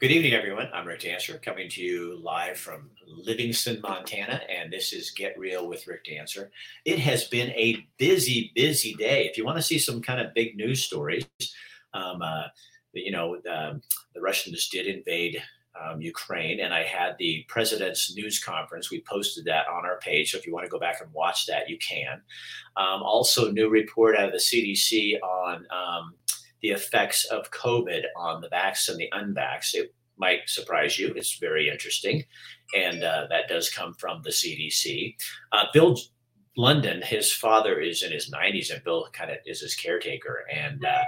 Good evening, everyone. I'm Rick Dancer coming to you live from Livingston, Montana, and this is Get Real with Rick Dancer. It has been a busy, busy day. If you want to see some kind of big news stories, um, uh, you know, um, the Russians did invade um, Ukraine, and I had the president's news conference. We posted that on our page. So if you want to go back and watch that, you can. Um, also, new report out of the CDC on um, the effects of COVID on the vax and the unvax. It might surprise you. It's very interesting. And uh, that does come from the CDC. Uh, Bill London, his father is in his 90s, and Bill kind of is his caretaker. And uh,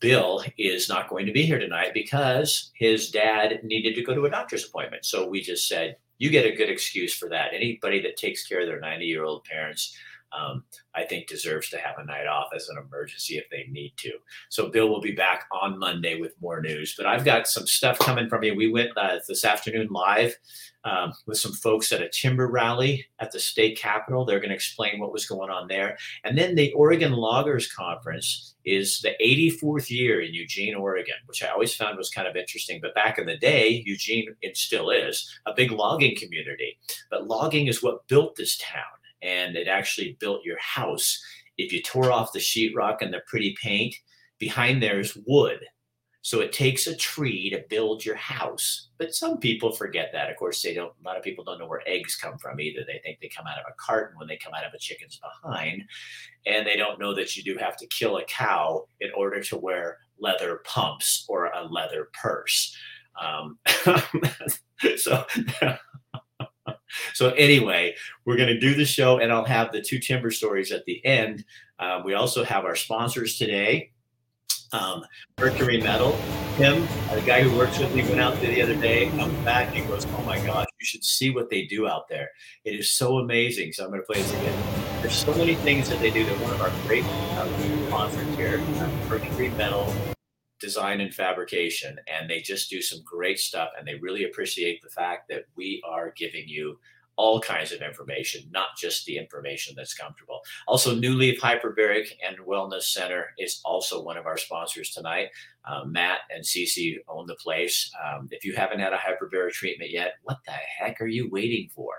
Bill is not going to be here tonight because his dad needed to go to a doctor's appointment. So we just said, you get a good excuse for that. Anybody that takes care of their 90 year old parents, um, I think deserves to have a night off as an emergency if they need to. So Bill will be back on Monday with more news. But I've got some stuff coming from you. We went uh, this afternoon live um, with some folks at a timber rally at the state capitol. They're going to explain what was going on there. And then the Oregon Loggers Conference is the 84th year in Eugene, Oregon, which I always found was kind of interesting. But back in the day, Eugene, it still is a big logging community. But logging is what built this town and it actually built your house. If you tore off the sheetrock and the pretty paint, behind there is wood. So it takes a tree to build your house. But some people forget that. Of course, they don't. A lot of people don't know where eggs come from either. They think they come out of a carton when they come out of a chicken's behind, and they don't know that you do have to kill a cow in order to wear leather pumps or a leather purse. Um, so so anyway, we're going to do the show, and I'll have the two timber stories at the end. Uh, we also have our sponsors today. Um, Mercury Metal. Tim, the guy who works with me, went out there the other day, comes back and goes, "Oh my gosh, you should see what they do out there! It is so amazing." So I'm going to play this again. There's so many things that they do. They're one of our great uh, sponsors here, uh, Mercury Metal design and fabrication and they just do some great stuff and they really appreciate the fact that we are giving you all kinds of information not just the information that's comfortable. Also new leaf hyperbaric and wellness center is also one of our sponsors tonight. Uh, matt and Cece own the place. Um, if you haven't had a hyperbaric treatment yet what the heck are you waiting for?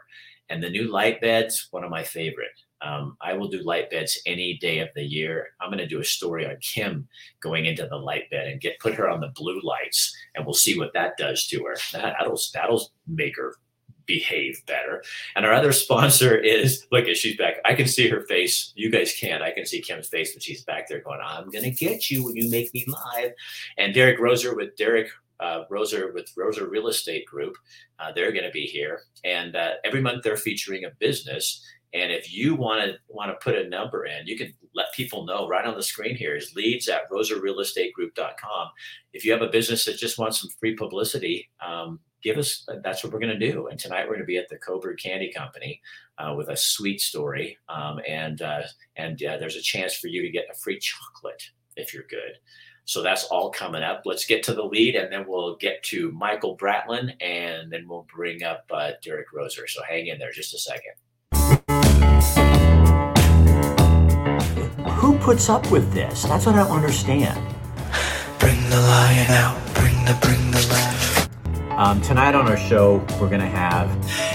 And the new light beds one of my favorite um, I will do light beds any day of the year. I'm going to do a story on Kim going into the light bed and get put her on the blue lights, and we'll see what that does to her. That, that'll that'll make her behave better. And our other sponsor is look at she's back. I can see her face. You guys can't. I can see Kim's face when she's back there going, "I'm going to get you when you make me live." And Derek Roser with Derek uh, Roser with Roser Real Estate Group. Uh, they're going to be here, and uh, every month they're featuring a business. And if you want to want to put a number in, you can let people know right on the screen here is leads at rosarealestategroup.com. If you have a business that just wants some free publicity, um, give us that's what we're going to do. And tonight we're going to be at the Coburg Candy Company uh, with a sweet story, um, and uh, and uh, there's a chance for you to get a free chocolate if you're good. So that's all coming up. Let's get to the lead, and then we'll get to Michael Bratlin, and then we'll bring up uh, Derek Roser. So hang in there just a second. Puts up with this? That's what I don't understand. Bring the lion out. Bring the bring the lion. Um, tonight on our show, we're gonna have.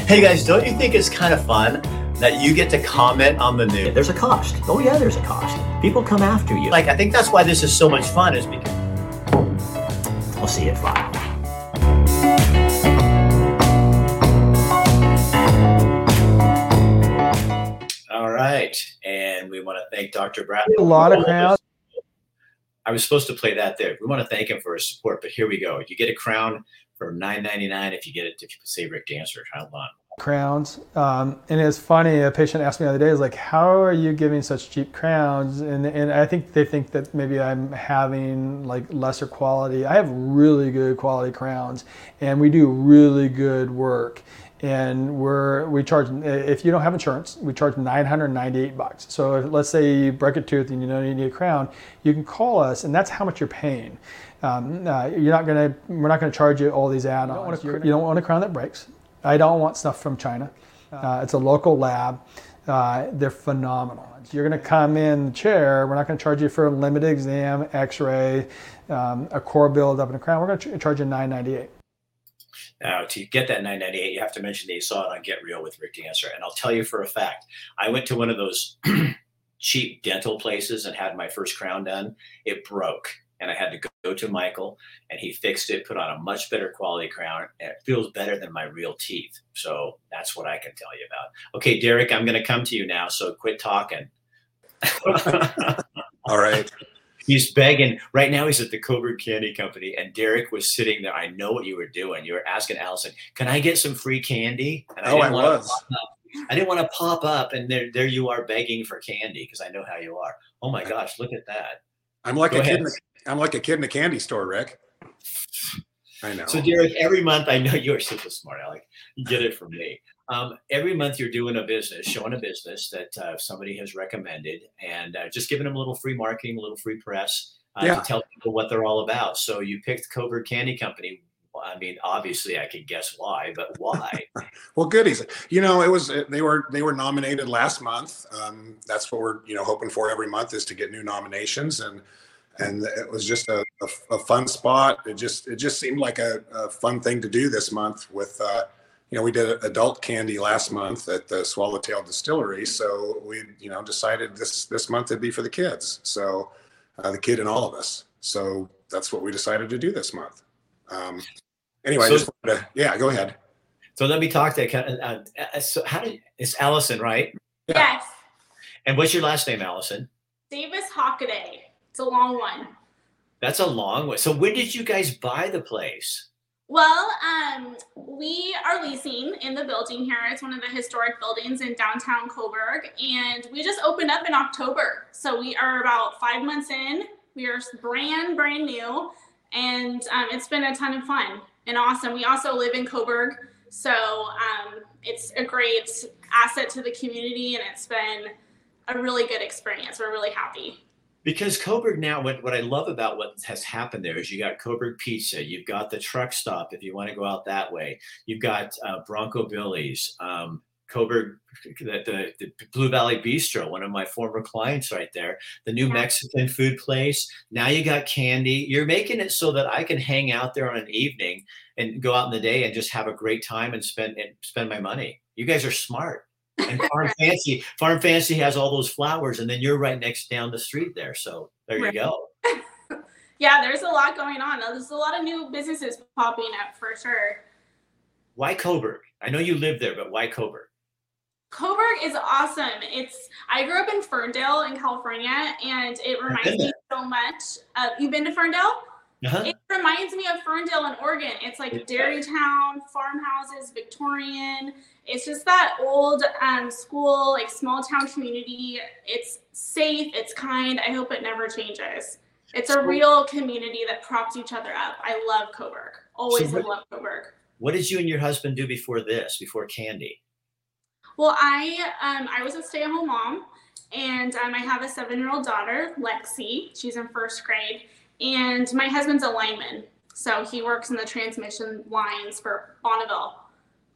Hey guys, don't you think it's kind of fun that you get to comment on the news? There's a cost. Oh yeah, there's a cost. People come after you. Like I think that's why this is so much fun, is because we'll see it file. right. And we want to thank Dr. Bradley. A lot of crowns. I was supposed to play that there. We want to thank him for his support, but here we go. You get a crown for nine ninety nine if you get it if you say Rick Dancer. Hold on. Crowns, um, and it's funny. A patient asked me the other day, "Is like, how are you giving such cheap crowns?" And and I think they think that maybe I'm having like lesser quality. I have really good quality crowns, and we do really good work and we're we charge if you don't have insurance we charge 998 bucks. So if, let's say you break a tooth and you know you need a crown you can call us and that's how much you're paying. Um, uh, you're not gonna we're not gonna charge you all these add-ons. you don't, you don't want a crown that breaks. I don't want stuff from china. Uh, it's a local lab. Uh, they're phenomenal. You're going to come in the chair. We're not going to charge you for a limited exam x-ray um, a core build up and a crown. We're going to ch- charge you 998 Now, to get that 998, you have to mention that you saw it on Get Real with Rick Dancer. And I'll tell you for a fact, I went to one of those cheap dental places and had my first crown done. It broke. And I had to go to Michael and he fixed it, put on a much better quality crown. And it feels better than my real teeth. So that's what I can tell you about. Okay, Derek, I'm going to come to you now. So quit talking. All right. He's begging right now he's at the Coburg Candy Company and Derek was sitting there. I know what you were doing. You were asking Allison, can I get some free candy? And I oh, I was. I didn't want to pop up and there, there you are begging for candy because I know how you are. Oh my gosh, look at that. I'm like Go a ahead. kid. In a, I'm like a kid in a candy store, Rick. I know. So Derek, every month I know you're such a smart aleck. You get it from me. Um, every month you're doing a business, showing a business that uh, somebody has recommended, and uh, just giving them a little free marketing, a little free press uh, yeah. to tell people what they're all about. So you picked Coburg Candy Company. I mean, obviously, I could guess why, but why? well, goodies. You know, it was they were they were nominated last month. Um, that's what we're you know hoping for every month is to get new nominations, and and it was just a, a, a fun spot. It just it just seemed like a, a fun thing to do this month with. Uh, you know, we did adult candy last month at the Swallowtail Distillery, so we, you know, decided this this month it'd be for the kids. So, uh, the kid and all of us. So that's what we decided to do this month. Um, anyway, so, to, yeah, go ahead. So let me talk to uh, uh, uh, so how did it's Allison, right? Yeah. Yes. And what's your last name, Allison? Davis Hockaday. It's a long one. That's a long one. So when did you guys buy the place? Well, um, we are leasing in the building here. It's one of the historic buildings in downtown Coburg, and we just opened up in October. So we are about five months in. We are brand, brand new, and um, it's been a ton of fun and awesome. We also live in Coburg, so um, it's a great asset to the community, and it's been a really good experience. We're really happy because Coburg now, what, what I love about what has happened there is you got Coburg Pizza, you've got the truck stop if you want to go out that way, you've got uh, Bronco Billy's, um, Coburg, the, the, the, Blue Valley Bistro, one of my former clients right there, the new Mexican food place. Now you got candy. You're making it so that I can hang out there on an evening and go out in the day and just have a great time and spend and spend my money. You guys are smart and Farm Fancy, Farm Fancy has all those flowers, and then you're right next down the street there. So there you go. yeah, there's a lot going on. There's a lot of new businesses popping up for sure. Why Coburg? I know you live there, but why Coburg? Coburg is awesome. It's I grew up in Ferndale in California, and it reminds me so much. Of, you've been to Ferndale? Uh-huh. It reminds me of Ferndale in Oregon. It's like dairy town, farmhouses, Victorian. It's just that old um, school, like small town community. It's safe, it's kind. I hope it never changes. It's a real community that props each other up. I love Coburg. Always so what, love Coburg. What did you and your husband do before this, before Candy? Well, I um, I was a stay-at-home mom, and um, I have a seven-year-old daughter, Lexi. She's in first grade, and my husband's a lineman, so he works in the transmission lines for Bonneville.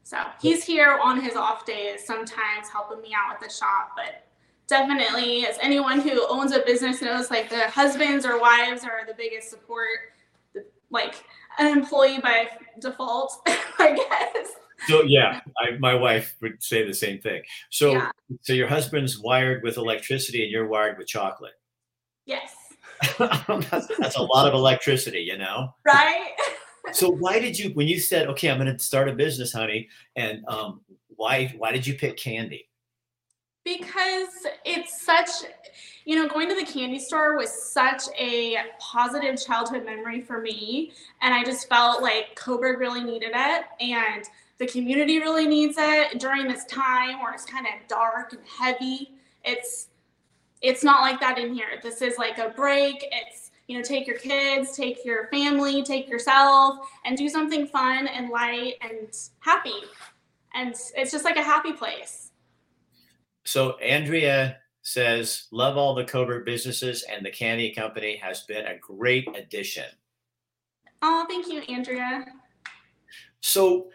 So he's here on his off days, sometimes helping me out with the shop. But definitely, as anyone who owns a business knows, like the husbands or wives are the biggest support, like an employee by default, I guess. So yeah, I, my wife would say the same thing. So yeah. so your husband's wired with electricity and you're wired with chocolate. Yes. That's, that's a lot of electricity, you know. Right? So why did you when you said okay i'm going to start a business honey and um, why why did you pick candy? Because it's such you know going to the candy store was such a positive childhood memory for me and i just felt like coburg really needed it and the community really needs it. During this time where it's kind of dark and heavy it's it's not like that in here this is like a break it's you know, take your kids, take your family, take yourself, and do something fun and light and happy. And it's just like a happy place. So Andrea says, love all the Coburg businesses and the candy company has been a great addition. Oh, thank you, Andrea. So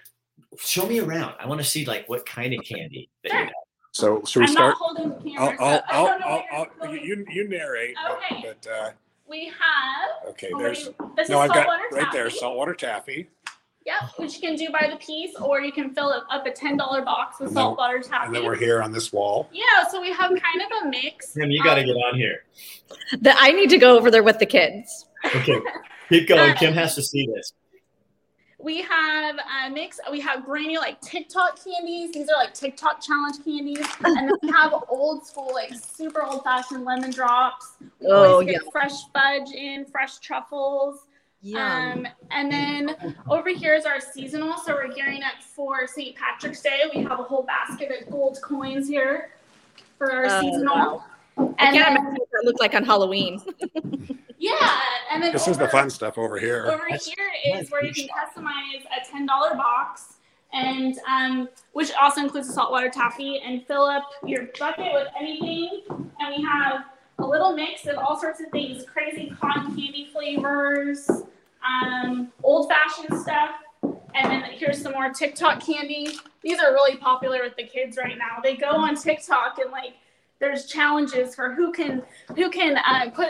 show me around. I want to see like what kind of candy that sure. you have. So should we I'm start? Not holding the camera, I'll, I'll, I'll, I'll you, you narrate. Okay. But, uh, we have. Okay, there's, no, I've got right there, saltwater taffy. Yep, which you can do by the piece, or you can fill up a ten dollar box with And then- saltwater And then taffy. we're here on this wall. Yeah, so we have kind of a mix. Tim, you got to Um, get on here. The, I need to go over there with the kids. Okay, keep going. Kim has to see this. We have a mix. We have brand new like TikTok candies. These are like TikTok challenge candies, and then we have old school, like super old fashioned lemon drops. We Oh, always get yeah. fresh fudge in, fresh truffles. Yum. Um, and then over here is our seasonal. So we're gearing up for St. Patrick's Day. We have a whole basket of gold coins here for our Oh, seasonal. wow. I And can't then, imagine what that looked like on Halloween. yeah, and then This is the fun stuff over here. Over here is where you can customize a ten dollar box, and um, which also includes a saltwater taffy, and fill up your bucket with anything. And we have a little mix of all sorts of things: crazy cotton candy flavors, um, old fashioned stuff, and then here's some more TikTok candy. These are really popular with the kids right now. They go on TikTok and like there's challenges for who can who can uh, put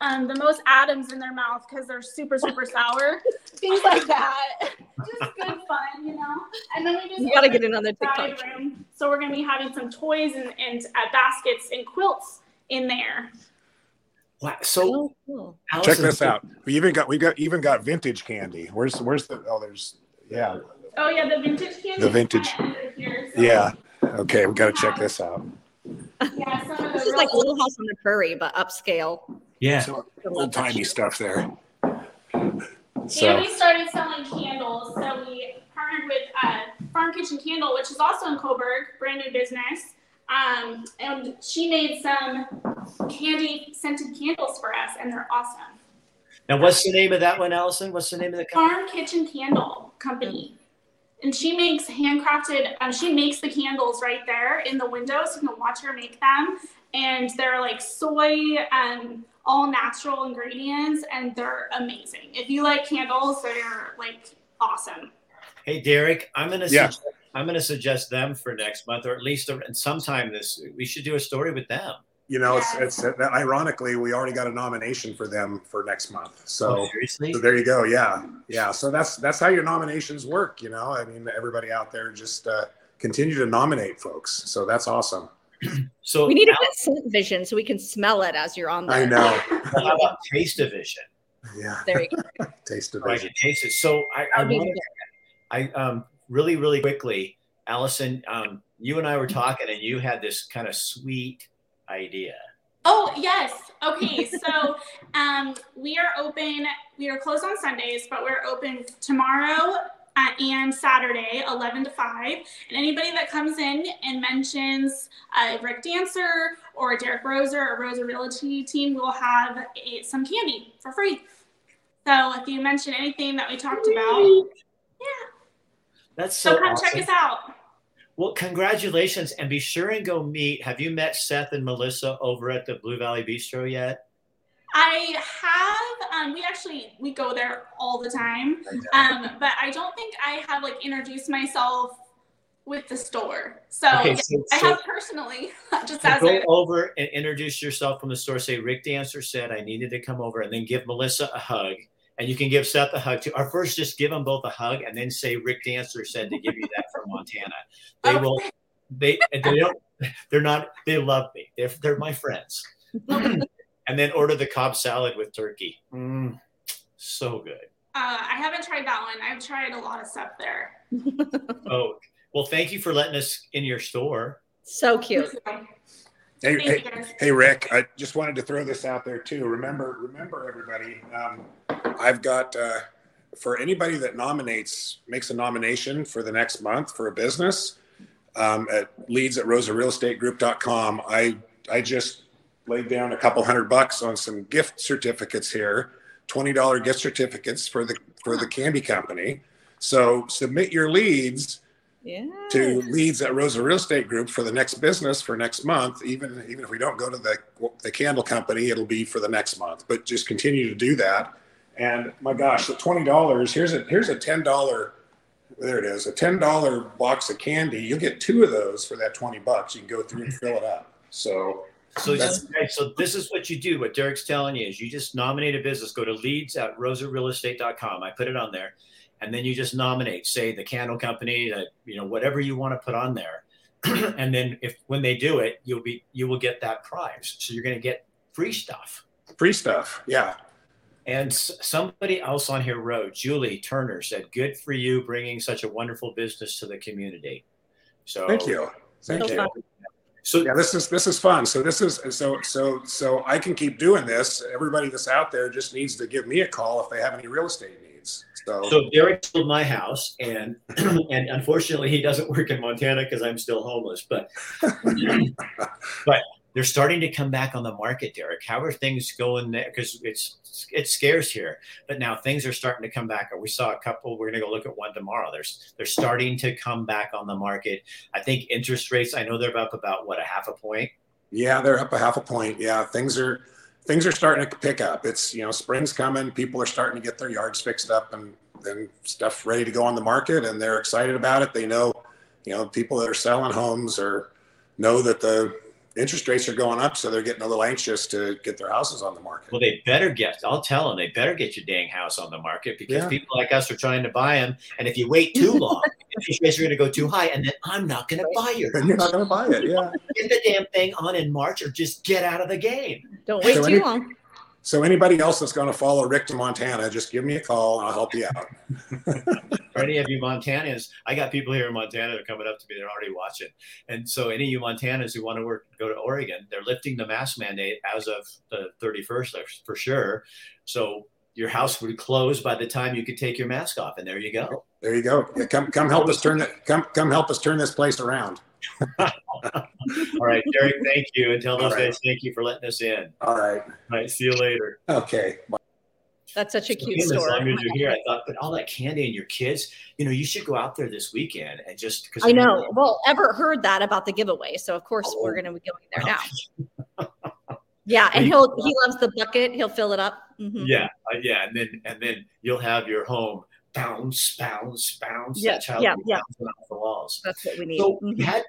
um, the most atoms in their mouth because they're super super sour, things like that. Just good fun, you know. And then we just You got to get in on the TikTok. room. So we're gonna be having some toys and, and uh, baskets and quilts in there. Wow. So, Oh, cool. Check Allison, this out. We even got we got even got vintage candy. Where's where's the oh there's yeah Oh yeah, the vintage candy. The vintage. is kinda under here, so- yeah. Okay, we got to check this out. Yeah, some of the This is like Little House on the Prairie, but upscale. Yeah. So old timey stuff there. And So we started selling candles. So we partnered with uh, Farm Kitchen Candle, which is also in Coburg, brand new business. Um, and she made some candy scented candles for us, and they're awesome. Now, what's the name of that one, Allison? What's the name of the company? Farm Kitchen Candle Company. And she makes handcrafted, um, she makes the candles right there in the window so you can watch her make them. And they're like soy, um, all natural ingredients, and they're amazing. If you like candles, they're like awesome. Hey, Derek, I'm gonna Yeah. suggest, I'm gonna suggest them for next month, or at least sometime this. We should do a story with them. you know it's it's ironically we already got a nomination for them for next month. So. oh. So there you go. Yeah, yeah. So that's that's how your nominations work. You know, I mean, everybody out there just uh, continue to nominate folks. So that's awesome. So We need to Al- get scent vision so we can smell it as you're on there. I know. how about taste of vision? Yeah, There you go. taste of Or I vision. can taste it. So I, I That'd wanted, I um really really quickly, Allison, um, you and I were talking, and you had this kind of sweet idea. Oh yes. Okay. So um, we are open. We are closed on Sundays, but we're open tomorrow and Saturday, eleven to five. And anybody that comes in and mentions uh, Rick Dancer or Derek Roser or Roser Realty Team, will have a, some candy for free. So if you mention anything that we talked about, yeah. That's so so come awesome. check us out. Well, congratulations, and be sure and go meet. Have you met Seth and Melissa over at the Blue Valley Bistro yet? I have. Um, we actually we go there all the time. Um, but I don't think I have like introduced myself with the store. So, Okay, so, I so- have personally, just so as go a over and introduce yourself from the store. Say Rick Dancer said I needed to come over, and then give Melissa a hug, and you can give Seth a hug too. Or first, just give them both a hug, and then say Rick Dancer said to give you that from Montana. They Okay. will. They they don't. They're not. They love me. They're they're my friends. and then order the Cobb salad with turkey. Mm, so good. Uh, I haven't tried that one. I've tried a lot of stuff there. Oh, well, thank you for letting us in your store. So cute. Hey, hey, hey, Rick. I just wanted to throw this out there too. Remember, remember, everybody. Um, I've got uh, for anybody that nominates, makes a nomination for the next month for a business um, at leads at rosarealestategroup.com. I I just laid down a couple hundred bucks on some gift certificates here, twenty dollar gift certificates for the for the candy company. So submit your leads Yeah. to leads at Roser Real Estate Group for the next business for next month. Even even if we don't go to the the candle company, it'll be for the next month. But just continue to do that. And my gosh, the twenty dollars here's a here's a ten dollar. There it is, a ten dollar box of candy. You'll get two of those for that twenty bucks. You can go through and fill it up. So So, That's- okay, so this is what you do. What Derek's telling you is you just nominate a business, go to leads at rosarealestate.com. I put it on there. and then you just nominate, say, the candle company, that you know, whatever you want to put on there, and then if when they do it, you'll be you will get that prize. So you're going to get free stuff. Free stuff. Yeah. And s- somebody else on here wrote, Julie Turner said, "Good for you bringing such a wonderful business to the community." So Thank you. Thank So you. fun. So Yeah, this is this is fun. So this is so so so I can keep doing this. Everybody that's out there just needs to give me a call if they have any real estate needs. So, So Derek sold my house, and and unfortunately, he doesn't work in Montana because I'm still homeless. But but they're starting to come back on the market, Derek. How are things going there? Because it's it's scarce here, but now things are starting to come back. We saw a couple. We're going to go look at one tomorrow. There's they're starting to come back on the market. I think interest rates. I know they're up about what a half a point. yeah, they're up a half a point. Yeah, things are things are starting to pick up. It's you know spring's coming. People are starting to get their yards fixed up and and stuff ready to go on the market, and they're excited about it. They know, you know, people that are selling homes or know that the interest rates are going up, so they're getting a little anxious to get their houses on the market. Well, they better get. I'll tell them they better get your dang house on the market because Yeah. people like us are trying to buy them. And if you wait too long, interest rates are going to go too high, and then I'm not going to buy your. and you're not going to buy it. Yeah. Get the damn thing on in March, or just get out of the game. Don't wait So too any- long. So anybody else that's going to follow Rick to Montana, just give me a call and I'll help you out. For any of you Montanans, I got people here in Montana that are coming up to me. They're already watching, and so any of you Montanans who want to work, go to Oregon. They're lifting the mask mandate as of the 31st for sure. So your house would close by the time you could take your mask off, and there you go. There you go. Yeah, come come help us turn that come come help us turn this place around. All right, Derek, thank you. And tell those All right. guys thank you for letting us in. All right. All right, see you later. Okay. That's such a cute Kim, as story. long as you're here, I thought, but all that candy and your kids, you know, you should go out there this weekend and just because I know. Well, Ever heard that about the giveaway, so of course Oh. we're going to be going there now. Yeah, and he'll he loves the bucket. He'll fill it up. Mhm. Yeah, uh, yeah, and then and then you'll have your home bounce, bounce, bounce. Yeah, that child yeah, will be yeah. Bouncing off the walls. That's what we need. So Mhm. we had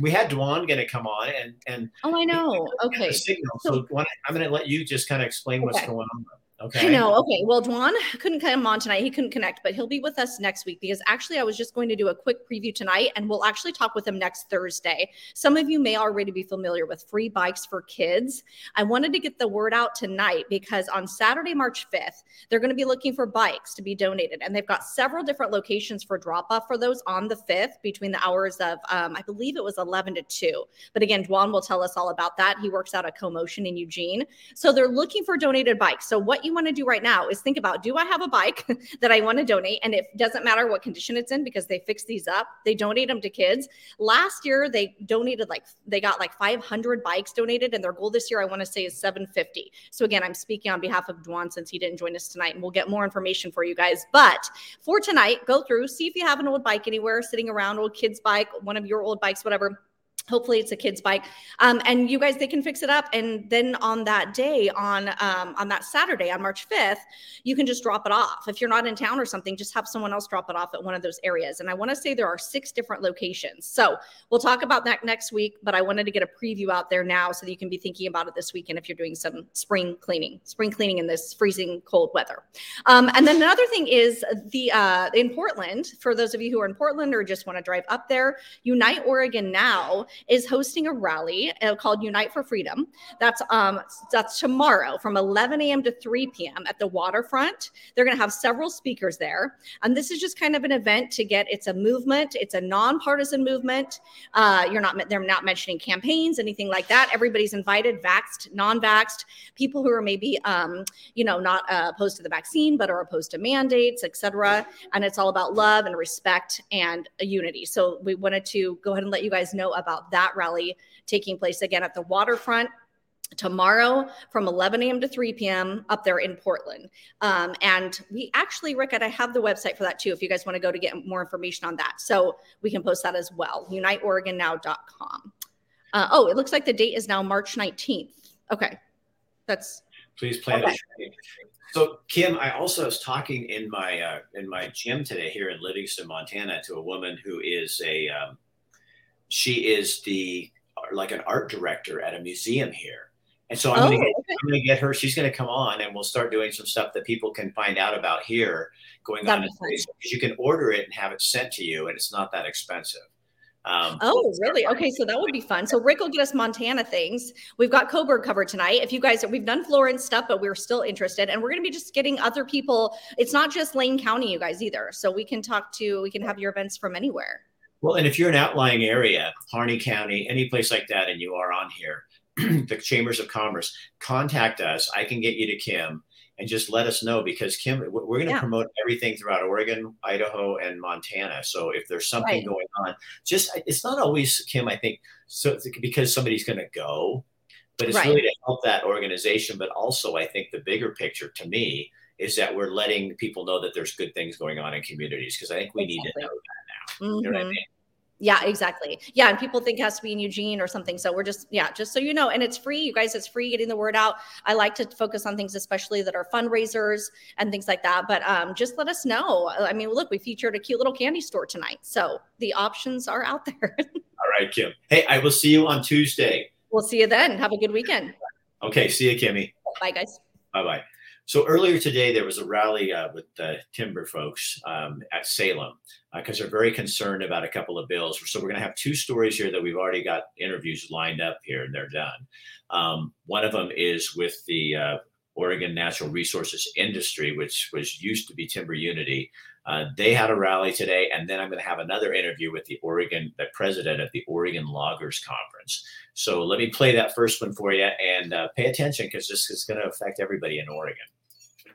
we had Dwan going to come on and and Oh, I know. Okay. signal. So Dwan, I'm going to let you just kind of explain what's going on. Okay. I know. Okay. Well, Dwan couldn't come on tonight. He couldn't connect, but he'll be with us next week because actually, I was just going to do a quick preview tonight and we'll actually talk with him next Thursday. Some of you may already be familiar with free bikes for kids. I wanted to get the word out tonight because on Saturday, March 5th, they're going to be looking for bikes to be donated. And they've got several different locations for drop off for those on the 5th between the hours of, um, I believe it was 11 to 2. But again, Dwan will tell us all about that. He works out at CoMotion in Eugene. So they're looking for donated bikes. So what you want to do right now is think about do I have a bike that I want to donate? And it doesn't matter what condition it's in because they fix these up. They donate them to kids. Last year they donated like they got like 500 bikes donated and their goal this year I want to say is 750. So again, I'm speaking on behalf of Dwan since he didn't join us tonight and we'll get more information for you guys. But for tonight, go through, see if you have an old bike anywhere sitting around, old kid's bike, one of your old bikes, whatever hopefully it's a kid's bike. Um, and you guys they can fix it up. And then on that day on um, on that saturday on march 5th you can just drop it off. If you're not in town or something just have someone else drop it off at one of those areas. And i want to say there are six different locations. So we'll talk about that next week but i wanted to get a preview out there now so that you can be thinking about it this weekend if you're doing some spring cleaning spring cleaning in this freezing cold weather. Um, and then another thing is the uh, in portland for those of you who are in portland or just want to drive up there unite oregon now is hosting a rally uh, called Unite for Freedom. That's um that's tomorrow from 11 a.m. to 3 p.m. at the waterfront. They're going to have several speakers there, and this is just kind of an event to get. It's a movement. It's a nonpartisan movement. Uh, you're not they're not mentioning campaigns, anything like that. Everybody's invited, vaxxed, non-vaxxed, people who are maybe um you know not uh, opposed to the vaccine but are opposed to mandates, etc. And it's all about love and respect and unity. So we wanted to go ahead and let you guys know about that rally taking place again at the waterfront tomorrow from 11 a.m. to 3 p.m. up there in Portland. Um, and we actually, Rick, I have the website for that too if you guys want to go to get more information on that. So we can post that as well, uniteoregonnow.com. Uh, oh, it looks like the date is now March 19th. Okay. That's Please plan Okay. to. So Kim, I also was talking in my uh, in my gym today here in Livingston, Montana, to a woman who is a um, she is the like an art director at a museum here, And so I'm Oh, gonna get okay. Gonna get her. She's gonna come on, and we'll start doing some stuff that people can find out about here going That on in makes sense. Facebook. 'Cause You can order it and have it sent to you, and it's not that expensive. Um, Oh, really? Okay, so that would be fun. So Rick will get us Montana things. We've got Coburg covered tonight. If you guys, we've done Florence stuff, but we're still interested, and we're going to be just getting other people. It's not just Lane County, you guys either. So we can talk to, we can have your events from anywhere. Well, and if you're an outlying area, Harney County, any place like that, and you are on here, the chambers of commerce, contact us. I can get you to Kim and just let us know because Kim, we're going to Yeah. promote everything throughout Oregon, Idaho, and Montana. So if there's something Right. going on, just it's not always Kim. I think so because somebody's going to go, but it's Right. really to help that organization. But also, I think the bigger picture to me is that we're letting people know that there's good things going on in communities because I think we need to know that now. You know what I Mhm. mean? Yeah, exactly. Yeah, and people think it has to be in Eugene or something. So we're just, yeah, just so you know, and it's free. You guys, it's free getting the word out. I like to focus on things, especially that are fundraisers and things like that. But um, just let us know. I mean, look, we featured a cute little candy store tonight, so the options are out there. All right, Kim. Hey, I will see you on Tuesday. we'll see you then. Have a good weekend. Okay, see you, Kimmy. Bye, guys. Bye bye. So earlier today, there was a rally uh, with the timber folks um, at Salem because they're very concerned about a couple of bills. So we're going to have two stories here that we've already got interviews lined up here, and they're done. Um, one of them is with the uh, Oregon Natural Resources Industry, which was used to be Timber Unity. Uh, they had a rally today, and then I'm going to have another interview with the Oregon, the president of the Oregon Loggers Conference. So let me play that first one for you and uh, pay attention because this is going to affect everybody in Oregon.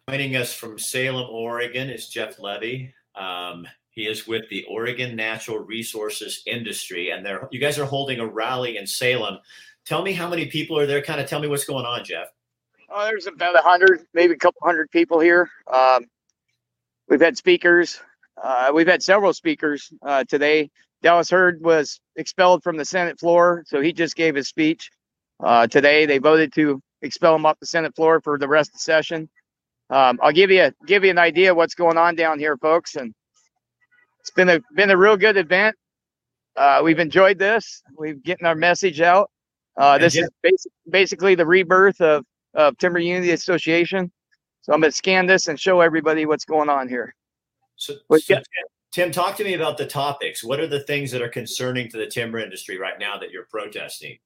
Joining us from Salem, Oregon is Jeff Levy. Um, he is with the Oregon Natural Resources Industry, and they're you guys are holding a rally in Salem. Tell me how many people are there. Kind of tell me what's going on, Jeff. Oh, there's about a hundred, maybe a couple hundred people here. Um, we've had speakers. Uh, we've had several speakers uh, today. Dallas Heard was expelled from the Senate floor, so he just gave his speech. Uh, today, they voted to expel him off the Senate floor for the rest of the session. Um, I'll give you give you an idea of what's going on down here, folks, and it's been a been a real good event. Uh, we've enjoyed this. We've getting our message out. Uh, this is basic, basically the rebirth of of Timber Unity Association. So I'm going to scan this and show everybody what's going on here. So, so yeah. Tim, Tim, talk to me about the topics. What are the things that are concerning to the timber industry right now that you're protesting?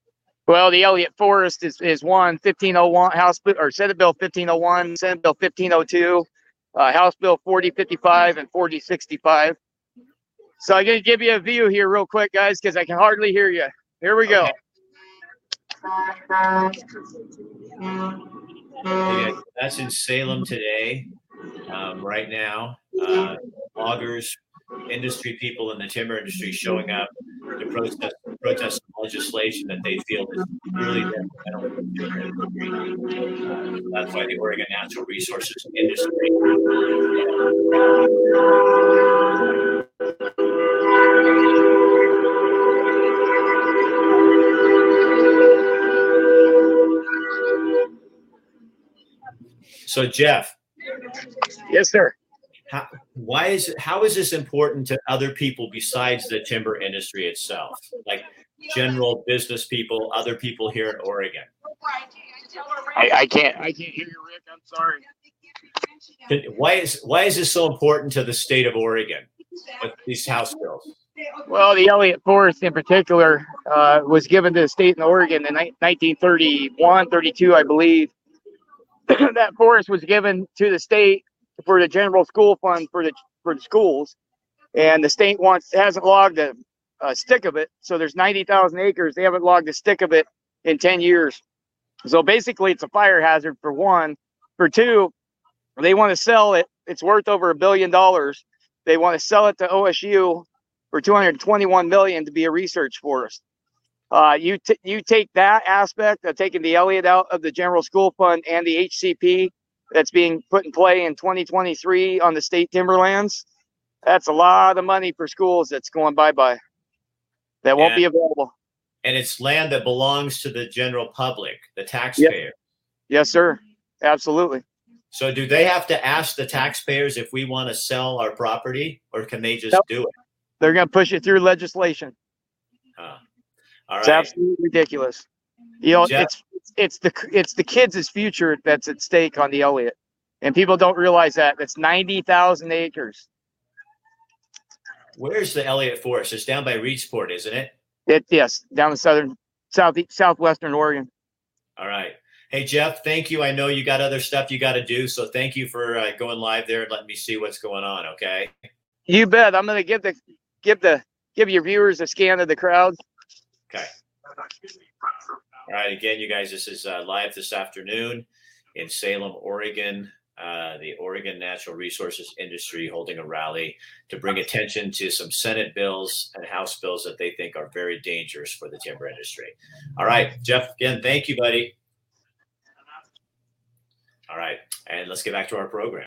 Well, the Elliott Forest is, is one 1501 House or Senate Bill 1501, Senate Bill 1502, uh, House Bill 4055 and 4065. So I'm going to give you a view here real quick, guys, because I can hardly hear you. Here we go. That's in Salem today, um, right now. Uh, loggers, industry people in the timber industry showing up to protest protest legislation that they feel is really detrimental to the. Uh, that's why the Oregon Natural Resources Industry. So Jeff, Yes, sir. How, why is how is this important to other people besides the timber industry itself like general business people other people here in oregon I, I can't I can't hear you, Rick. I'm sorry. why is why is this so important to the state of oregon with these house bills Well, the Elliott Forest in particular uh, was given to the state in Oregon in ni- 1931, 32, I believe. that forest was given to the state for the general school fund for the for the schools, and the state wants hasn't logged a, a stick of it. So there's 90,000 acres. They haven't logged a stick of it in 10 years. So basically, it's a fire hazard for one. For two, they want to sell it. It's worth over a billion dollars. They want to sell it to OSU for 221 million to be a research forest. Uh, you you take that aspect of taking the Elliott out of the general school fund and the HCP that's being put in play in 2023 on the state timberlands. That's a lot of money for schools that's going bye bye. That won't be available. and it's land that belongs to the general public the taxpayer Yes, sir. Absolutely. so do they have to ask the taxpayers if we want to sell our property or can they just Nope. do it They're going to push it through legislation. Huh. all It's absolutely ridiculous. You know, Jeff? it's it's the it's the kids' future that's at stake on the Elliott, and people don't realize that it's ninety thousand acres. Where's the Elliott Forest? It's down by Reedsport, isn't it? It yes, down in southern south southwestern Oregon. All right. Hey Jeff, thank you. I know you got other stuff you got to do, so thank you for uh, going live there and letting me see what's going on. Okay. You bet. I'm gonna give the give the give your viewers a scan of the crowd. Okay. All right. Again, you guys, this is uh, live this afternoon in Salem, Oregon. Uh, the Oregon Natural Resources Industry holding a rally to bring attention to some Senate bills and House bills that they think are very dangerous for the timber industry. All right, Jeff, again, thank you, buddy. All right, and let's get back to our program.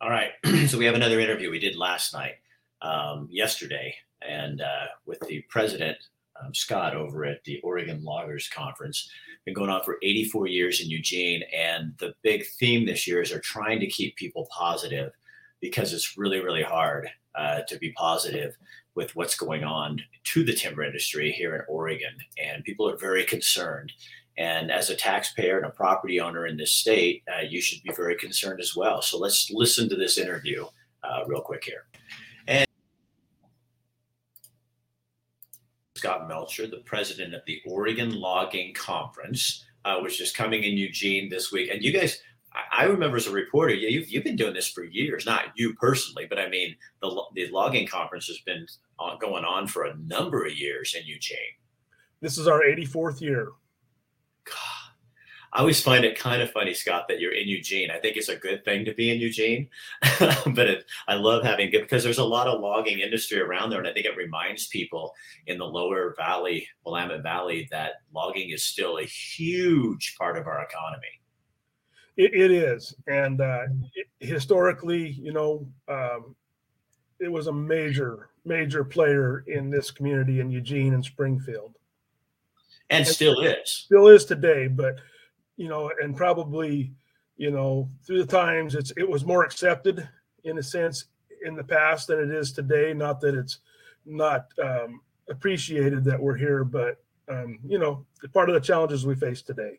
All right, so we have another interview we did last night, um, yesterday, and uh, with the president um, Scott over at the Oregon Loggers Conference. Been going on for 84 years in Eugene, and the big theme this year is they're trying to keep people positive because it's really, really hard uh, to be positive with what's going on to the timber industry here in Oregon, and people are very concerned. And as a taxpayer and a property owner in this state, uh, you should be very concerned as well. So let's listen to this interview uh, real quick here. Scott Melcher, the president of the Oregon Logging Conference, uh, which is coming in Eugene this week. And you guys, I, I remember as a reporter, yeah, you've, you've been doing this for years, not you personally, but I mean, the, the logging conference has been on, going on for a number of years in Eugene. This is our 84th year. God, I always find it kind of funny, Scott, that you're in Eugene. I think it's a good thing to be in Eugene, but it, I love having it because there's a lot of logging industry around there, and I think it reminds people in the lower valley, Willamette Valley, that logging is still a huge part of our economy. it, it is, and uh, it, historically, you know, um, it was a major, major player in this community in Eugene and Springfield. And still is. Still is today, but you know, and probably, you know, through the times, it's it was more accepted in a sense in the past than it is today. Not that it's not um, appreciated that we're here, but um, you know, part of the challenges we face today.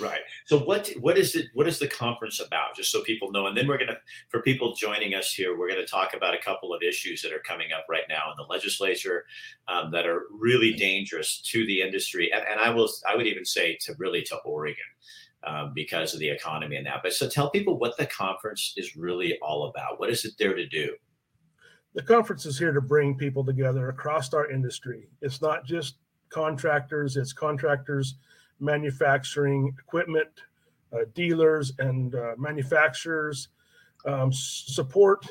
Right. So what what is it? What is the conference about? Just so people know, and then we're gonna for people joining us here, we're gonna talk about a couple of issues that are coming up right now in the legislature um, that are really dangerous to the industry, and, and I will I would even say to really to Oregon. Um, because of the economy and that. But so tell people what the conference is really all about. What is it there to do? The conference is here to bring people together across our industry. It's not just contractors, it's contractors, manufacturing, equipment, uh, dealers, and uh, manufacturers, um, support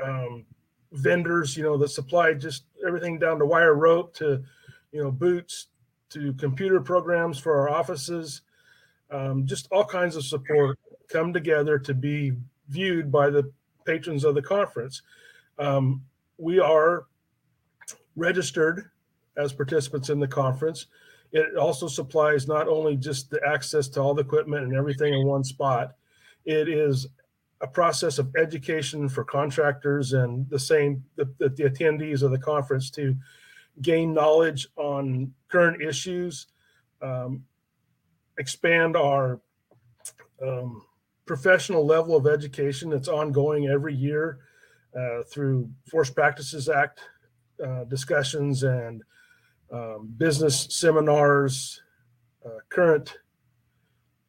um, vendors, you know, that supply just everything down to wire rope to, you know, boots to computer programs for our offices um, just all kinds of support come together to be viewed by the patrons of the conference. Um, we are registered as participants in the conference. It also supplies not only just the access to all the equipment and everything in one spot, it is a process of education for contractors and the same the, the, the attendees of the conference to gain knowledge on current issues, um, expand our um, professional level of education that's ongoing every year uh, through Forest Practices Act uh, discussions and um, business seminars, uh, current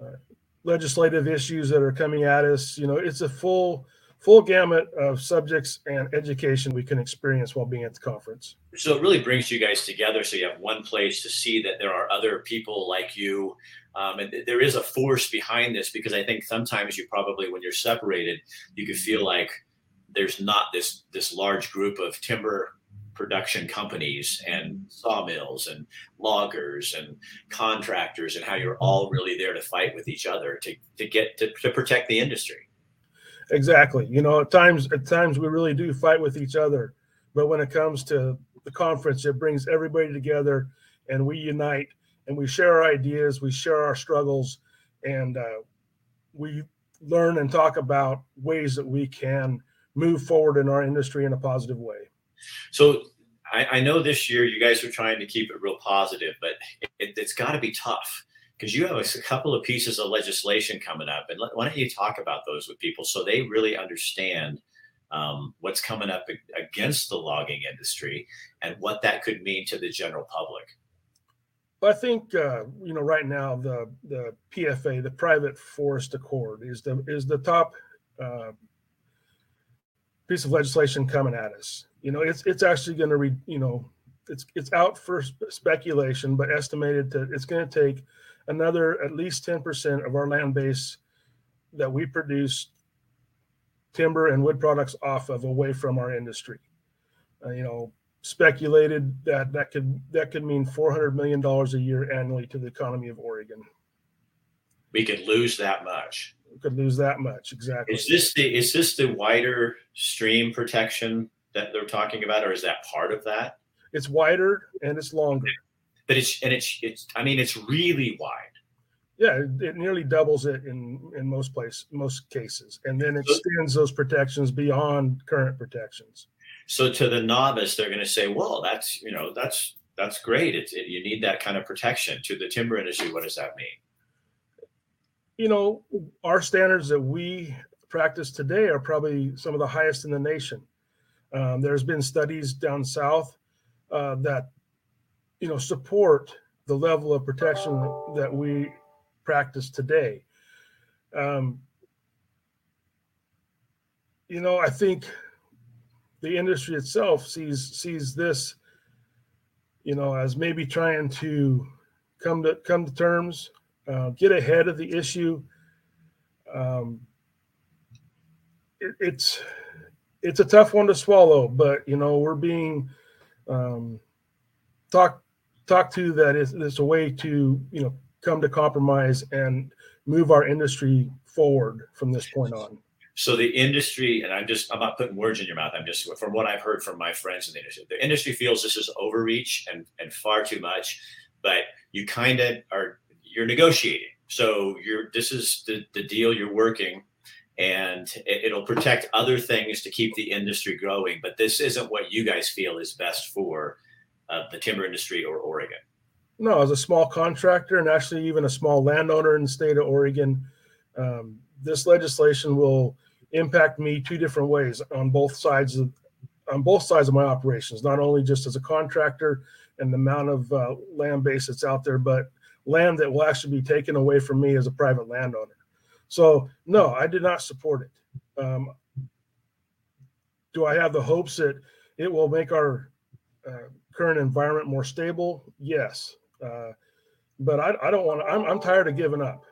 uh, legislative issues that are coming at us. You know, it's a full full gamut of subjects and education we can experience while being at the conference. So it really brings you guys together. So you have one place to see that there are other people like you. Um, and th- there is a force behind this because I think sometimes you probably, when you're separated, you could feel like there's not this this large group of timber production companies and sawmills and loggers and contractors and how you're all really there to fight with each other to, to get to, to protect the industry. Exactly. You know, at times at times we really do fight with each other, but when it comes to the conference, it brings everybody together and we unite and we share our ideas, we share our struggles, and uh, we learn and talk about ways that we can move forward in our industry in a positive way. So I, know this year you guys are trying to keep it real positive, but it, it's got to be tough because you have a couple of pieces of legislation coming up, and why don't you talk about those with people so they really understand um, what's coming up against the logging industry and what that could mean to the general public. I think uh, you know right now the the PFA, the Private Forest Accord, is the is the top uh, piece of legislation coming at us. You know, it's it's actually going to re you know it's it's out for speculation, but estimated that it's going to take another at least ten percent of our land base that we produce timber and wood products off of away from our industry. Uh, you know, speculated that that could that could mean 400 million dollars a year annually to the economy of Oregon. We could lose that much. We could lose that much exactly. Is this the is this the wider stream protection that they're talking about, or is that part of that? It's wider and it's longer. But it's and it's it's I mean it's really wide yeah, it, nearly doubles it in in most place most cases, and then extends those protections beyond current protections. So to the novice, they're going to say, "Well, that's you know that's that's great. It's it, you need that kind of protection." To the timber industry, what does that mean? You know, our standards that we practice today are probably some of the highest in the nation. Um, there's been studies down south uh, that you know support the level of protection that we practice today. Um, you know, I think the industry itself sees sees this, you know, as maybe trying to come to come to terms, uh, get ahead of the issue. Um, it, it's it's a tough one to swallow, but you know, we're being um, talked talked to that is it's a way to you know come to compromise and move our industry forward from this point on. So the industry, and I'm just, I'm not putting words in your mouth. I'm just, from what I've heard from my friends in the industry, the industry feels this is overreach and, and far too much, but you kind of are, you're negotiating. So you're, this is the, the deal you're working and it, will protect other things to keep the industry growing. But this isn't what you guys feel is best for uh, the timber industry or Oregon. No, as a small contractor and actually even a small landowner in the state of Oregon, um, this legislation will impact me two different ways on both sides of on both sides of my operations. Not only just as a contractor and the amount of uh, land base that's out there, but land that will actually be taken away from me as a private landowner. So no, I did not support it. Um, do I have the hopes that it will make our uh, current environment more stable? Yes. Uh, but I, I don't want to, I'm, I'm tired of giving up.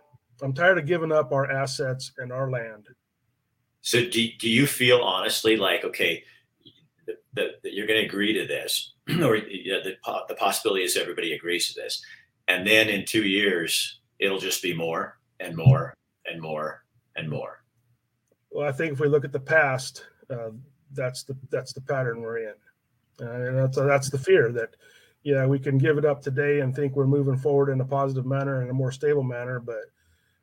I'm tired of giving up our assets and our land. So do, do you feel honestly like, okay, that, you're going to agree to this or you know, the, the possibility is everybody agrees to this. And then in two years, it'll just be more and more and more and more. Well, I think if we look at the past, uh, that's the that's the pattern we're in, and that's that's the fear that yeah, we can give it up today and think we're moving forward in a positive manner and a more stable manner. But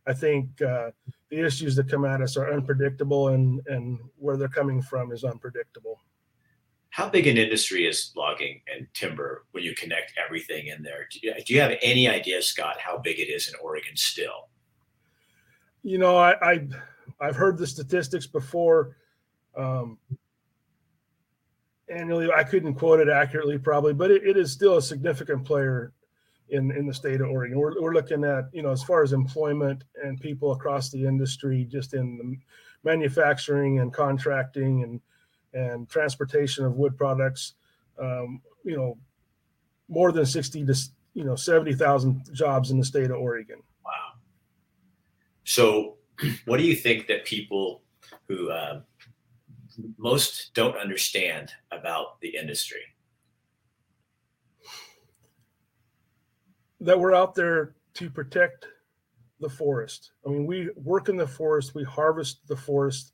I think uh, the issues that come at us are unpredictable, and and where they're coming from is unpredictable. How big an industry is logging and timber when you connect everything in there? Do you, do you have any idea, Scott, how big it is in Oregon still? You know, I, I I've heard the statistics before. Um, annually. I couldn't quote it accurately, probably, but it, it is still a significant player in in the state of Oregon. We're, we're looking at you know as far as employment and people across the industry, just in the manufacturing and contracting and and transportation of wood products. Um, you know, more than sixty to you know seventy thousand jobs in the state of Oregon. Wow. So, what do you think that people who uh, most don't understand about the industry? That we're out there to protect the forest. I mean, we work in the forest, we harvest the forest,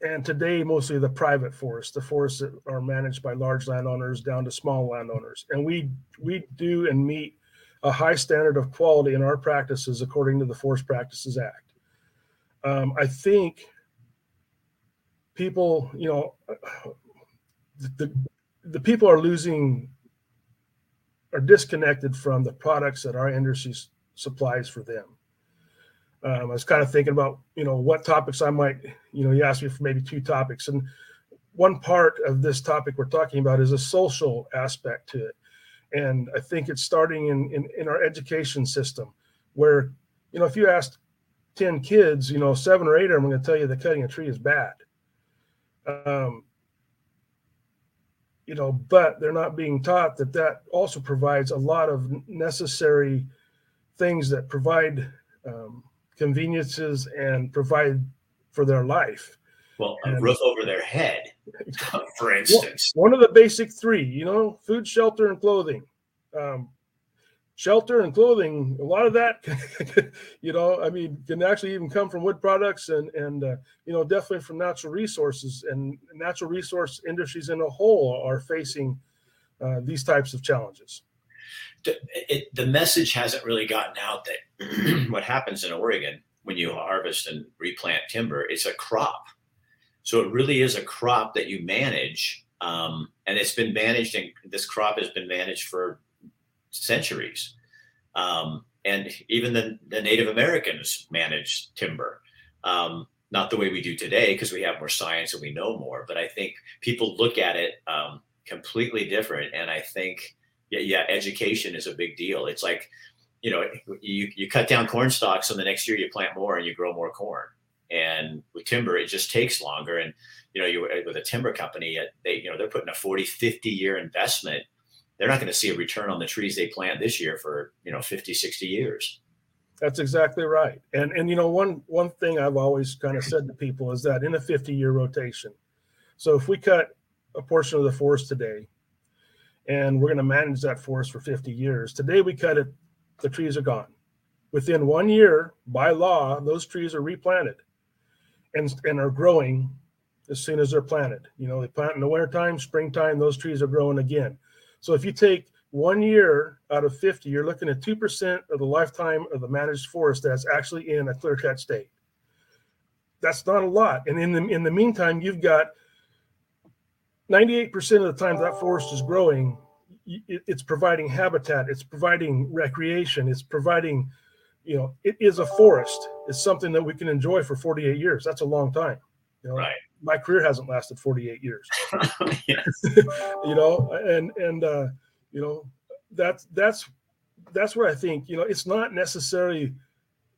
and today mostly the private forest, the forests that are managed by large landowners down to small landowners. And we we do and meet a high standard of quality in our practices according to the Forest Practices Act. Um, I think people, you know, the the people are losing are disconnected from the products that our industries supplies for them. Um, I was kind of thinking about, you know, what topics I might, you know, you asked me for maybe two topics. And one part of this topic we're talking about is a social aspect to it. And I think it's starting in, in, in our education system where, you know, if you asked 10 kids, you know, seven or eight of them are going to tell you that cutting a tree is bad. Um, you know, but they're not being taught that that also provides a lot of necessary things that provide um, conveniences and provide for their life. Well, a and, roof over their head, for instance. One of the basic three, you know, food, shelter, and clothing. Um, shelter and clothing a lot of that you know i mean can actually even come from wood products and and uh, you know definitely from natural resources and natural resource industries in a whole are facing uh, these types of challenges. The, it, the message hasn't really gotten out that what happens in oregon when you harvest and replant timber it's a crop. So it really is a crop that you manage um, and it's been managed and this crop has been managed for centuries. Um, and even the, the, Native Americans managed timber. Um, not the way we do today because we have more science and we know more. But I think people look at it um, completely different. And I think, yeah, yeah, education is a big deal. It's like, you know, you, you cut down corn stalks and the next year you plant more and you grow more corn. And with timber, it just takes longer. And, you know, you with a timber company, they, you know, they're putting a 40, 50 year investment they're not going to see a return on the trees they plant this year for you know 50 60 years. That's exactly right. And and you know one one thing i've always kind of said to people is that in a 50 year rotation so if we cut a portion of the forest today and we're going to manage that forest for 50 years today we cut it the trees are gone. Within one year by law those trees are replanted and and are growing as soon as they're planted. You know they plant in the wintertime springtime those trees are growing again so if you take one year out of 50, you're looking at 2% of the lifetime of the managed forest that's actually in a clear cut state. That's not a lot. And in the, in the meantime, you've got 98% of the time that forest is growing, it's providing habitat, it's providing recreation, it's providing, you know, it is a forest. It's something that we can enjoy for 48 years. That's a long time. You know? Right my career hasn't lasted 48 years. you know, and and uh, you know that's that's that's where I think you know it's not necessarily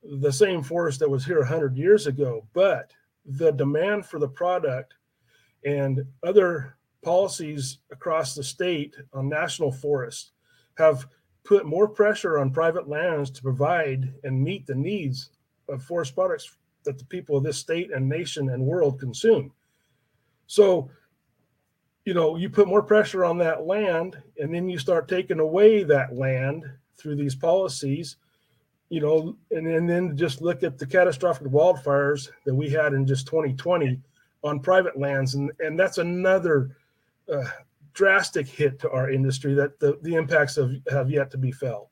the same forest that was here 100 years ago, but the demand for the product and other policies across the state on national forests have put more pressure on private lands to provide and meet the needs of forest products that the people of this state and nation and world consume. So, you know, you put more pressure on that land, and then you start taking away that land through these policies, you know, and, and then just look at the catastrophic wildfires that we had in just 2020 on private lands. And, and that's another uh, drastic hit to our industry that the, the impacts have, have yet to be felt.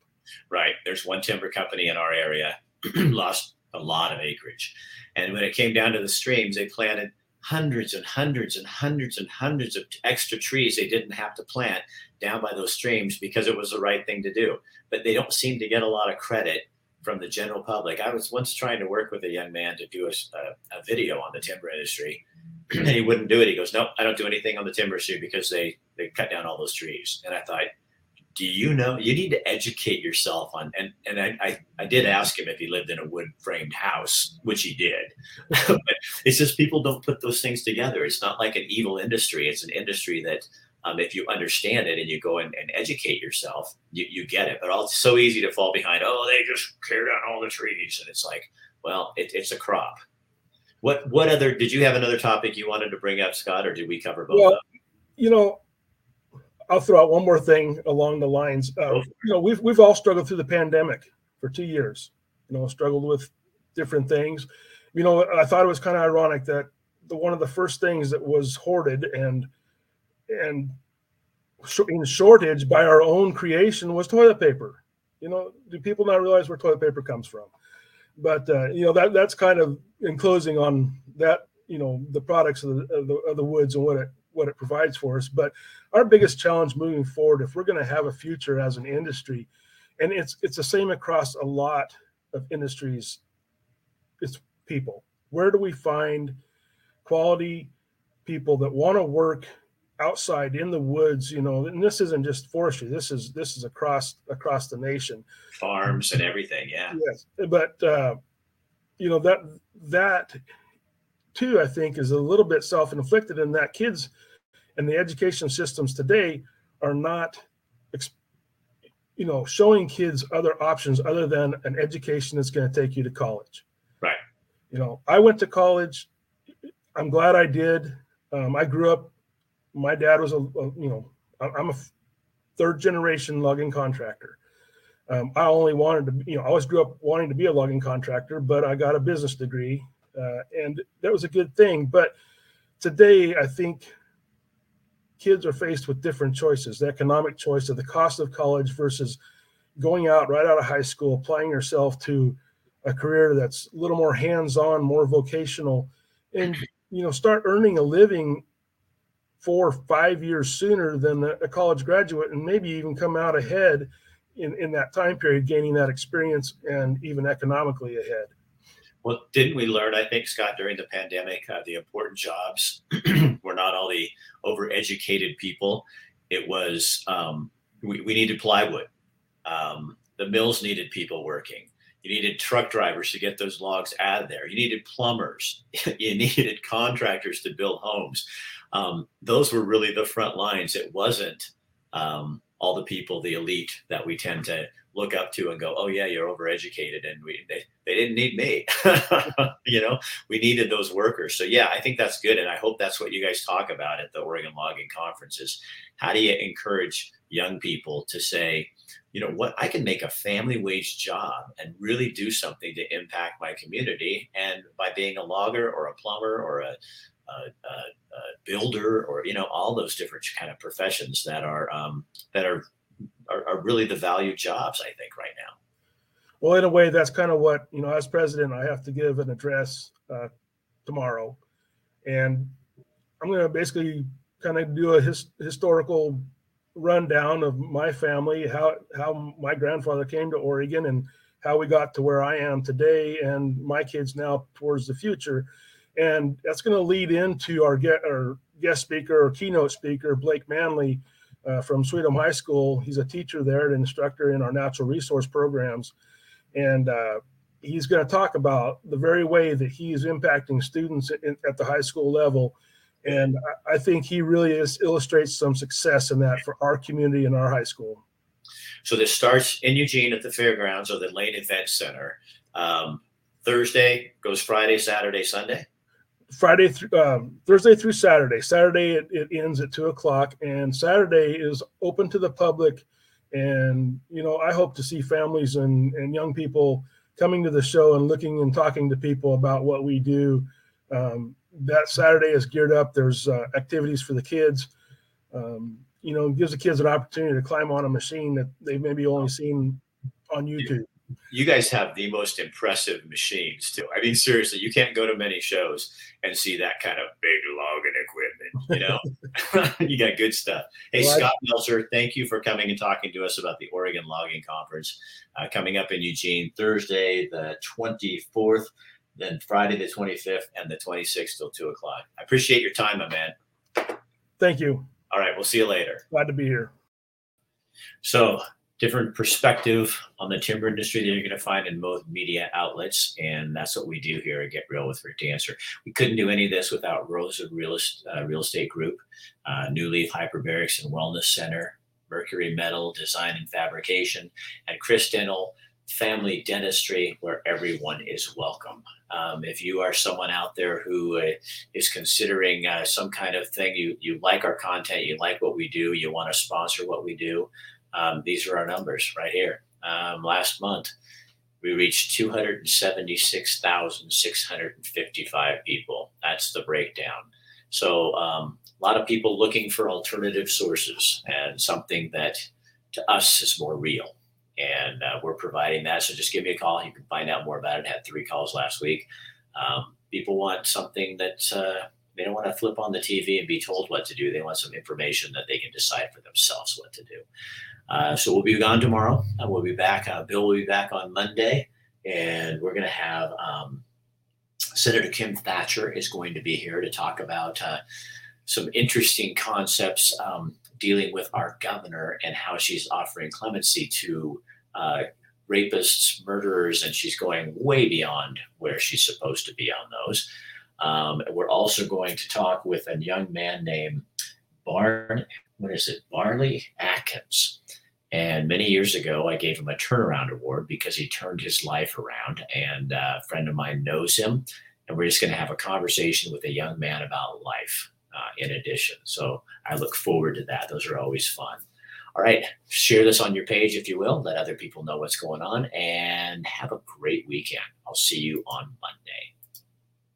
Right. There's one timber company in our area lost a lot of acreage. And when it came down to the streams, they planted hundreds and hundreds and hundreds and hundreds of extra trees they didn't have to plant down by those streams because it was the right thing to do. But they don't seem to get a lot of credit from the general public. I was once trying to work with a young man to do a, a, a video on the timber industry, and he wouldn't do it. He goes, "Nope, I don't do anything on the timber industry because they they cut down all those trees." And I thought, do you know you need to educate yourself on and and I, I, I did ask him if he lived in a wood framed house which he did. But it's just people don't put those things together. It's not like an evil industry. It's an industry that um, if you understand it and you go and, and educate yourself you, you get it. But all, it's so easy to fall behind oh they just cleared down all the trees. And it's like well it, it's a crop. What what other did you have another topic you wanted to bring up scott or did we cover both well, you know I'll throw out one more thing along the lines. Of, you know, we've we've all struggled through the pandemic for two years. You know, struggled with different things. You know, I thought it was kind of ironic that the one of the first things that was hoarded and and in shortage by our own creation was toilet paper. You know, do people not realize where toilet paper comes from? But uh, you know that that's kind of in closing on that. You know, the products of the, of the, of the woods and what it what it provides for us. But our biggest challenge moving forward, if we're going to have a future as an industry, and it's it's the same across a lot of industries. It's people. Where do we find quality people that want to work outside in the woods you know and this isn't just forestry this is this is across across the nation farms and everything yeah yes but uh you know that that too i think is a little bit self-inflicted in that kids and the education systems today are not you know showing kids other options other than an education that's going to take you to college right you know i went to college i'm glad i did um, i grew up my dad was a, a you know I'm a third generation logging contractor. Um, I only wanted to, you know, I always grew up wanting to be a logging contractor, but I got a business degree, uh, and that was a good thing. But today, I think kids are faced with different choices: the economic choice of the cost of college versus going out right out of high school, applying yourself to a career that's a little more hands-on, more vocational, and you know, start earning a living four or five years sooner than a college graduate and maybe even come out ahead in, in that time period, gaining that experience and even economically ahead. Well, didn't we learn, I think, Scott, during the pandemic, uh, the important jobs were not all the overeducated people. It was, um, we, we needed plywood. Um, the mills needed people working. You needed truck drivers to get those logs out of there. You needed plumbers. you needed contractors to build homes um, those were really the front lines. It wasn't um, all the people, the elite that we tend to look up to and go, oh yeah, you're overeducated, and we they, they didn't need me. you know, we needed those workers. So yeah, I think that's good, and I hope that's what you guys talk about at the Oregon Logging Conference. Is how do you encourage young people to say, you know what, I can make a family wage job and really do something to impact my community, and by being a logger or a plumber or a a, a, builder or you know all those different kind of professions that are um, that are, are, are really the value jobs I think right now. Well, in a way, that's kind of what you know. As president, I have to give an address uh, tomorrow, and I'm going to basically kind of do a his, historical rundown of my family, how how my grandfather came to Oregon, and how we got to where I am today, and my kids now towards the future and that's going to lead into our get our guest speaker or keynote speaker, Blake Manley uh, from Sweet Home High School. He's a teacher there, an instructor in our natural resource programs, and uh, he's going to talk about the very way that he is impacting students in, at the high school level. And I, I think he really is, illustrates some success in that for our community and our high school. So this starts in Eugene at the fairgrounds or the Lane Event Center. Um, Thursday goes Friday, Saturday, Sunday. Friday through um, Thursday through Saturday. Saturday it, it ends at two o'clock, and Saturday is open to the public. And you know, I hope to see families and and young people coming to the show and looking and talking to people about what we do. Um, that Saturday is geared up. There's uh, activities for the kids. Um, you know, gives the kids an opportunity to climb on a machine that they've maybe only seen on YouTube you guys have the most impressive machines too. I mean, seriously, you can't go to many shows and see that kind of big logging equipment. You know, you got good stuff. Hey, well, Scott Meltzer, thank you for coming and talking to us about the Oregon Logging Conference uh, coming up in Eugene Thursday, the 24th, then Friday the 25th, and the 26th till two o'clock. I appreciate your time, my man. Thank you. All right, we'll see you later. Glad to be here. So different perspective on the timber industry that you're going to find in most media outlets. And that's what we do here at Get Real with Rick Dancer. We couldn't do any of this without Roser Real, uh, Real Estate Group, uh, New Leaf Hyperbarics and Wellness Center, Mercury Metal Design and Fabrication, and Chris Dental Family Dentistry, where everyone is welcome. Um, if you are someone out there who uh, is considering uh, some kind of thing, you you like our content, you like what we do, you want to sponsor what we do, um, these are our numbers right here. Um, last month, we reached 276,655 people. That's the breakdown. So um, a lot of people looking for alternative sources and something that to us is more real. And uh, we're providing that. So just give me a call. You can find out more about it. I had three calls last week. Um, people want something that uh, They don't want to flip on the TV and be told what to do. They want some information that they can decide for themselves what to do. Uh, so we'll be gone tomorrow. And we'll be back. Uh, Bill will be back on Monday, and we're going to have um, Senator Kim Thatcher is going to be here to talk about uh, some interesting concepts um, dealing with our governor and how she's offering clemency to uh, rapists, murderers, and she's going way beyond where she's supposed to be on those. Um, we're also going to talk with a young man named Barn, what is it, Barley Atkins. And many years ago, I gave him a turnaround award because he turned his life around. And a friend of mine knows him. And we're just going to have a conversation with a young man about life uh, in addition. So I look forward to that. Those are always fun. All right, share this on your page if you will. Let other people know what's going on and have a great weekend. I'll see you on Monday.